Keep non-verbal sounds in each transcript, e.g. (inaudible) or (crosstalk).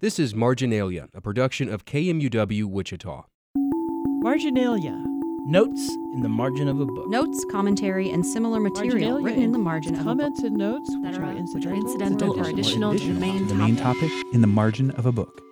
This is Marginalia, a production of KMUW Wichita. Marginalia Notes in the margin of a book. Notes, commentary, and similar material written in the margin of a book. Comments and notes that which are, are which are incidental, incidental or additional to the main the main topic in the margin of a book.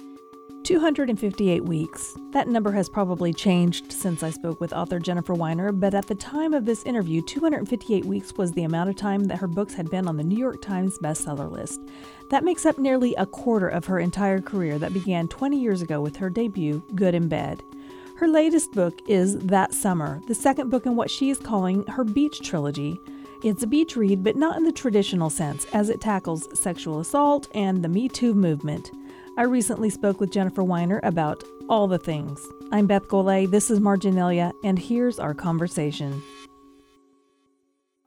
258 weeks. That number has probably changed since I spoke with author Jennifer Weiner, but at the time of this interview, 258 weeks was the amount of time that her books had been on the New York Times bestseller list. That makes up nearly a quarter of her entire career that began 20 years ago with her debut, Good in Bed. Her latest book is That Summer, the second book in what she is calling her beach trilogy. It's a beach read, but not in the traditional sense, as it tackles sexual assault and the Me Too movement. I recently spoke with Jennifer Weiner about all the things. I'm Beth Golay, this is Marginalia, and here's our conversation.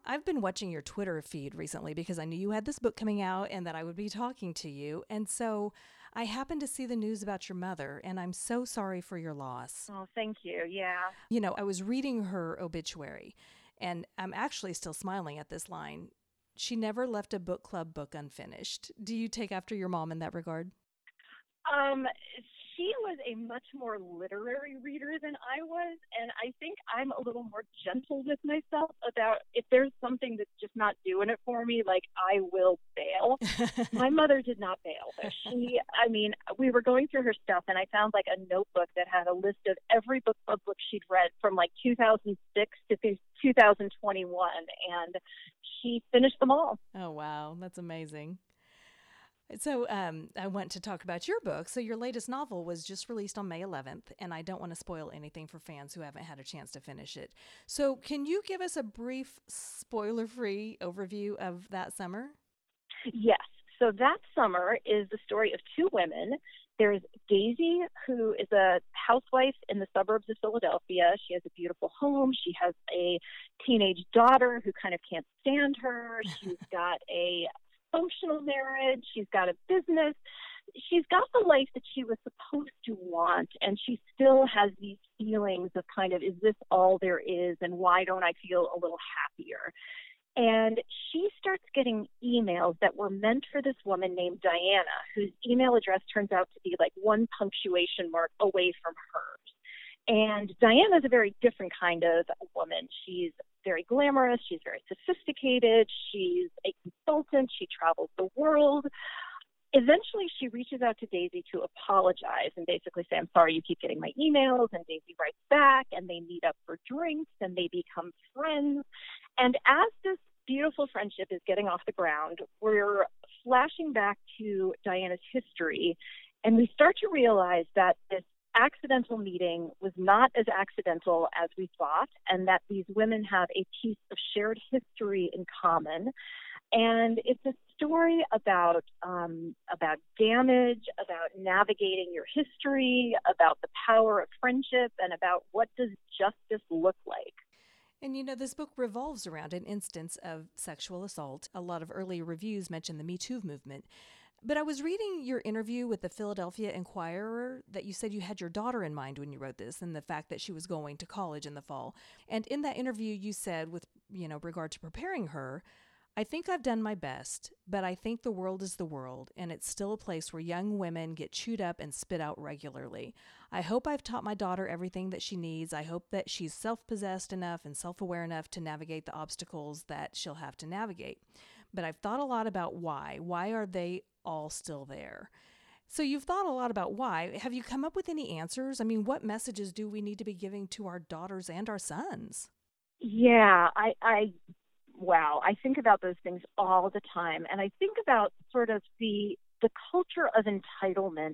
I've been watching your Twitter feed recently because I knew you had this book coming out and that I would be talking to you. And so I happened to see the news about your mother, and I'm so sorry for your loss. Oh, thank you. Yeah. You know, I was reading her obituary, and I'm actually still smiling at this line. She never left a book club book unfinished. Do you take after your mom in that regard? Um, she was a much more literary reader than I was, and I think I'm a little more gentle with myself about if there's something that's just not doing it for me, like I will bail. (laughs) My mother did not bail, but she, I mean, we were going through her stuff, and I found like a notebook that had a list of every book club book she'd read from like 2006 to 2021, and she finished them all. Oh, wow. That's amazing. So, um, I want to talk about your book. So, your latest novel was just released on May 11th, and I don't want to spoil anything for fans who haven't had a chance to finish it. So, can you give us a brief, spoiler free overview of that summer? Yes. So, that summer is the story of two women. There's Daisy, who is a housewife in the suburbs of Philadelphia. She has a beautiful home. She has a teenage daughter who kind of can't stand her. (laughs) She's got a functional marriage. She's got a business. She's got the life that she was supposed to want, and she still has these feelings of kind of, is this all there is, and why don't I feel a little happier? And she starts getting emails that were meant for this woman named Diana, whose email address turns out to be like one punctuation mark away from hers. And Diana is a very different kind of woman. She's very glamorous, she's very sophisticated, she's a consultant, she travels the world. Eventually, she reaches out to Daisy to apologize and basically say, I'm sorry you keep getting my emails. And Daisy writes back, and they meet up for drinks and they become friends. And as this beautiful friendship is getting off the ground, we're flashing back to Diana's history, and we start to realize that this accidental meeting was not as accidental as we thought, and that these women have a piece of shared history in common. And it's a story about um, about damage, about navigating your history, about the power of friendship, and about what does justice look like. And you know, this book revolves around an instance of sexual assault. A lot of early reviews mention the Me Too movement. But I was reading your interview with the Philadelphia Inquirer that you said you had your daughter in mind when you wrote this and the fact that she was going to college in the fall. And in that interview you said with, you know, regard to preparing her, I think I've done my best, but I think the world is the world and it's still a place where young women get chewed up and spit out regularly. I hope I've taught my daughter everything that she needs. I hope that she's self-possessed enough and self-aware enough to navigate the obstacles that she'll have to navigate but I've thought a lot about why. Why are they all still there? So you've thought a lot about why. Have you come up with any answers? I mean, what messages do we need to be giving to our daughters and our sons? Yeah, I, I, wow, I think about those things all the time, and I think about sort of the the culture of entitlement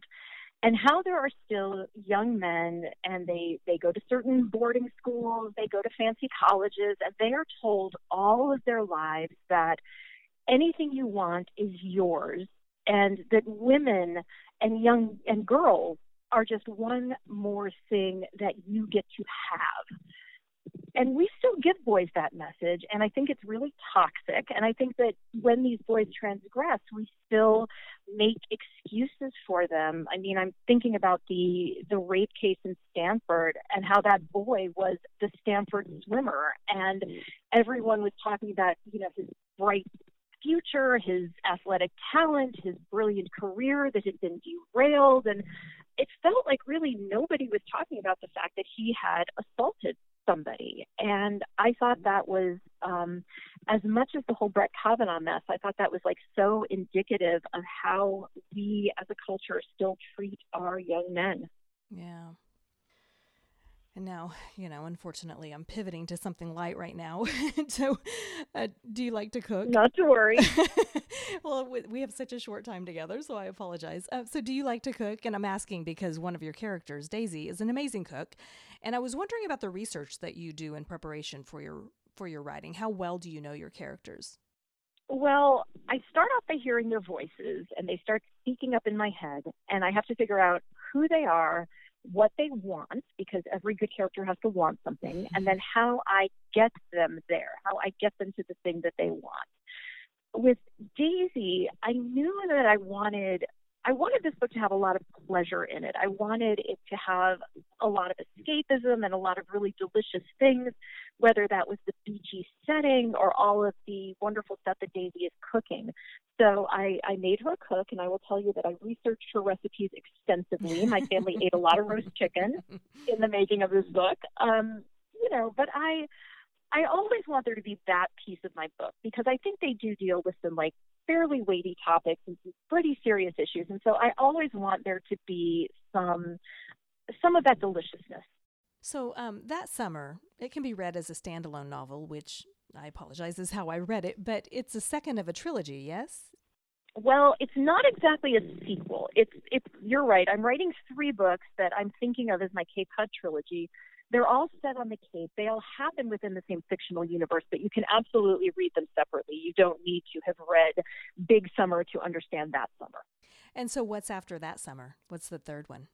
and how there are still young men and they they go to certain boarding schools they go to fancy colleges and they are told all of their lives that anything you want is yours and that women and young and girls are just one more thing that you get to have. And we still give boys that message, and I think it's really toxic. And I think that when these boys transgress, we still make excuses for them. I mean, I'm thinking about the the rape case in Stanford and how that boy was the Stanford swimmer, and everyone was talking about you know his bright future, his athletic talent, his brilliant career that had been derailed. And it felt like really nobody was talking about the fact that he had assaulted somebody. And I thought that was, um, as much as the whole Brett Kavanaugh mess, I thought that was like so indicative of how we as a culture still treat our young men. Yeah. And now, you know, unfortunately, I'm pivoting to something light right now. (laughs) so, uh, do you like to cook? Not to worry. (laughs) well, we have such a short time together, so I apologize. Uh, so, do you like to cook? And I'm asking because one of your characters, Daisy, is an amazing cook, and I was wondering about the research that you do in preparation for your for your writing. How well do you know your characters? Well, I start off by hearing their voices, and they start speaking up in my head, and I have to figure out who they are what they want, because every good character has to want something, and mm-hmm. then how I get them there, how I get them to the thing that they want. With Daisy, I knew that I wanted I wanted this book to have a lot of pleasure in it. I wanted it to have a lot of escapism and a lot of really delicious things, whether that was the beachy setting or all of the wonderful stuff that Daisy is cooking. So I, I made her a cook, and I will tell you that I researched her recipes extensively. My family (laughs) ate a lot of roast chicken in the making of this book. Um, you know, but I I always want there to be that piece of my book because I think they do deal with some like fairly weighty topics and some pretty serious issues. And so I always want there to be some some of that deliciousness. So um, that summer, it can be read as a standalone novel, which I apologize is how I read it, but it's the second of a trilogy, yes? Well, it's not exactly a sequel. It's it's you're right. I'm writing three books that I'm thinking of as my Cape Cod trilogy. They're all set on the Cape. They all happen within the same fictional universe, but you can absolutely read them separately. You don't need to have read Big Summer to understand that summer. And so, what's after that summer? What's the third one?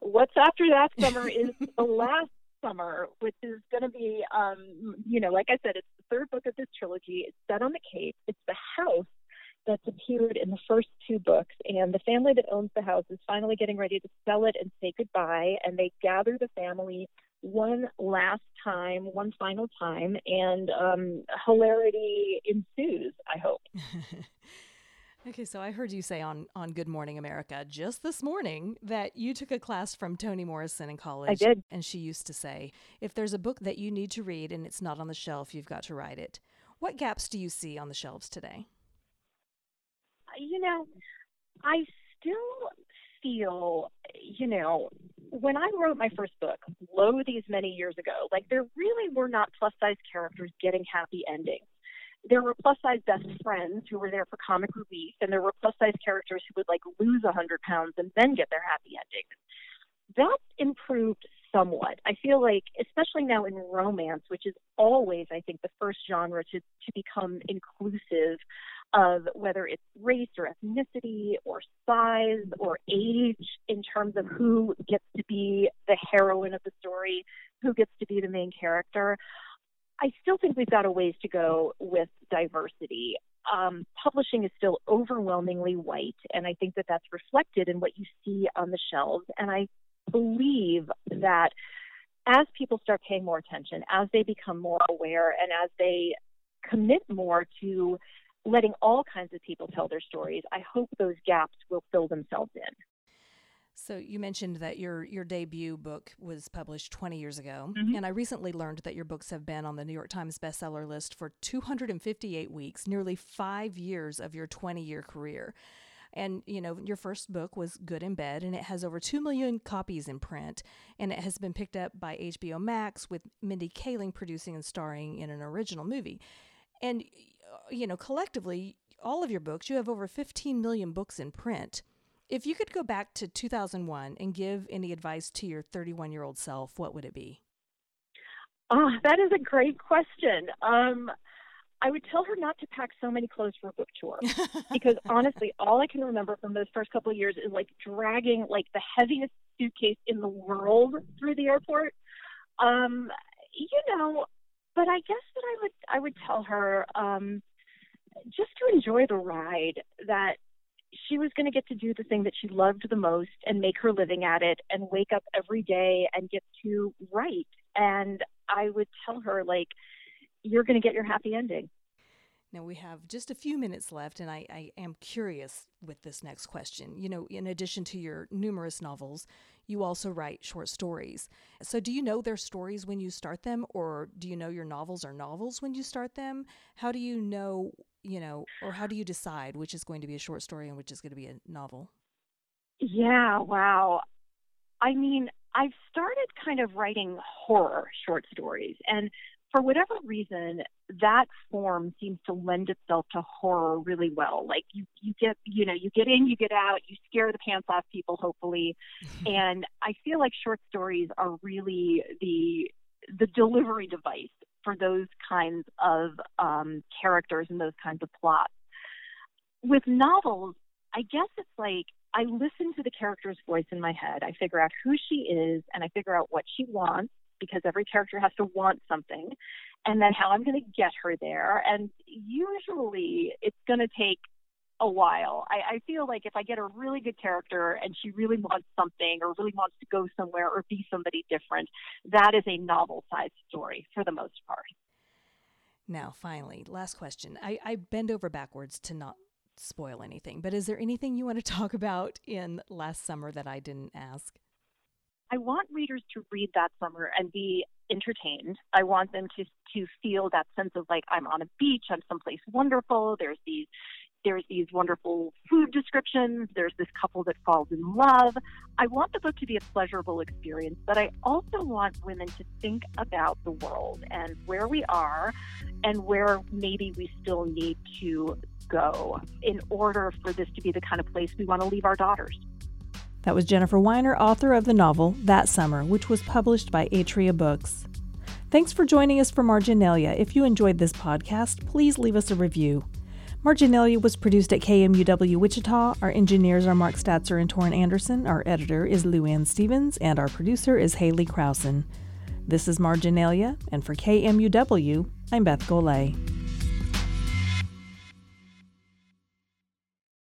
What's after that summer is (laughs) the last summer, which is going to be, um, you know, like I said, it's the third book of this trilogy. It's set on the Cape. It's the house that's appeared in the first two books. And the family that owns the house is finally getting ready to sell it and say goodbye. And they gather the family one last time, one final time, and um, hilarity ensues, I hope. (laughs) okay, so I heard you say on, on Good Morning America just this morning that you took a class from Toni Morrison in college. I did. And she used to say, if there's a book that you need to read and it's not on the shelf, you've got to write it. What gaps do you see on the shelves today? Uh, you know, I still feel, you know, when I wrote my first book, lo these many years ago, like there really were not plus size characters getting happy endings. There were plus size best friends who were there for comic relief, and there were plus size characters who would like lose a hundred pounds and then get their happy ending. That improved somewhat. I feel like, especially now in romance, which is always, I think, the first genre to, to become inclusive of whether it's race or ethnicity or size or age in terms of who gets to be the heroine of the story, who gets to be the main character. I still think we've got a ways to go with diversity. Um, publishing is still overwhelmingly white, and I think that that's reflected in what you see on the shelves. And I believe that as people start paying more attention, as they become more aware, and as they commit more to letting all kinds of people tell their stories, I hope those gaps will fill themselves in. So you mentioned that your your debut book was published 20 years ago, mm-hmm. and I recently learned that your books have been on the New York Times bestseller list for 258 weeks, nearly 5 years of your 20-year career. And you know, your first book was Good in Bed, and it has over 2 million copies in print, and it has been picked up by HBO Max with Mindy Kaling producing and starring in an original movie. And you know, collectively, all of your books, you have over 15 million books in print. If you could go back to 2001 and give any advice to your 31 year old self, what would it be? Oh, that is a great question. Um, I would tell her not to pack so many clothes for a book tour (laughs) because honestly, all I can remember from those first couple of years is like dragging like the heaviest suitcase in the world through the airport. Um, you know, but I guess that I would I would tell her um, just to enjoy the ride that she was going to get to do the thing that she loved the most and make her living at it and wake up every day and get to write. And i would tell her like you're going to get your happy ending Now we have just a few minutes left, and I, I, am curious with this next question. You know, in addition to your numerous novels, you also write short stories. So, do you know their stories when you start them, or do you know your novels are novels when you start them? How do you know, you know, or how do you decide which is going to be a short story and which is going to be a novel? Yeah, wow. I mean, I've started kind of writing horror short stories, and for whatever reason, that form seems to lend itself to horror really well. Like you, you get, you know, you get in, you get out, you scare the pants off people, hopefully. (laughs) and I feel like short stories are really the the delivery device for those kinds of um, characters and those kinds of plots. With novels, I guess it's like I listen to the character's voice in my head. I figure out who she is and I figure out what she wants because every character has to want something, and then how I'm going to get her there. And usually it's going to take a while. I, I feel like if I get a really good character and she really wants something or really wants to go somewhere or be somebody different, that is a novel sized story for the most part. Now, finally, last question. I, I bend over backwards to not spoil anything, but is there anything you want to (laughs) talk about in last summer that I didn't ask? I want readers to read that summer and be entertained. I want them to to feel that sense of like I'm on a beach, I'm someplace wonderful. There's these there's these wonderful food descriptions. There's this couple that falls in love. I want the book to be a pleasurable experience, but I also want women to think about the world and where we are and where maybe we still need to go in order for this to be the kind of place we want to leave our daughters. That was Jennifer Weiner, author of the novel That Summer, which was published by Atria Books. Thanks for joining us for Marginalia. If you enjoyed this podcast, please leave us a review. Marginalia was produced at KMUW Wichita. Our engineers are Mark Statzer and Torin Andersen. Our editor is Lu Anne Stephens, and our producer is Haley Crowson. This is Marginalia, and for KMUW, I'm Beth Golay.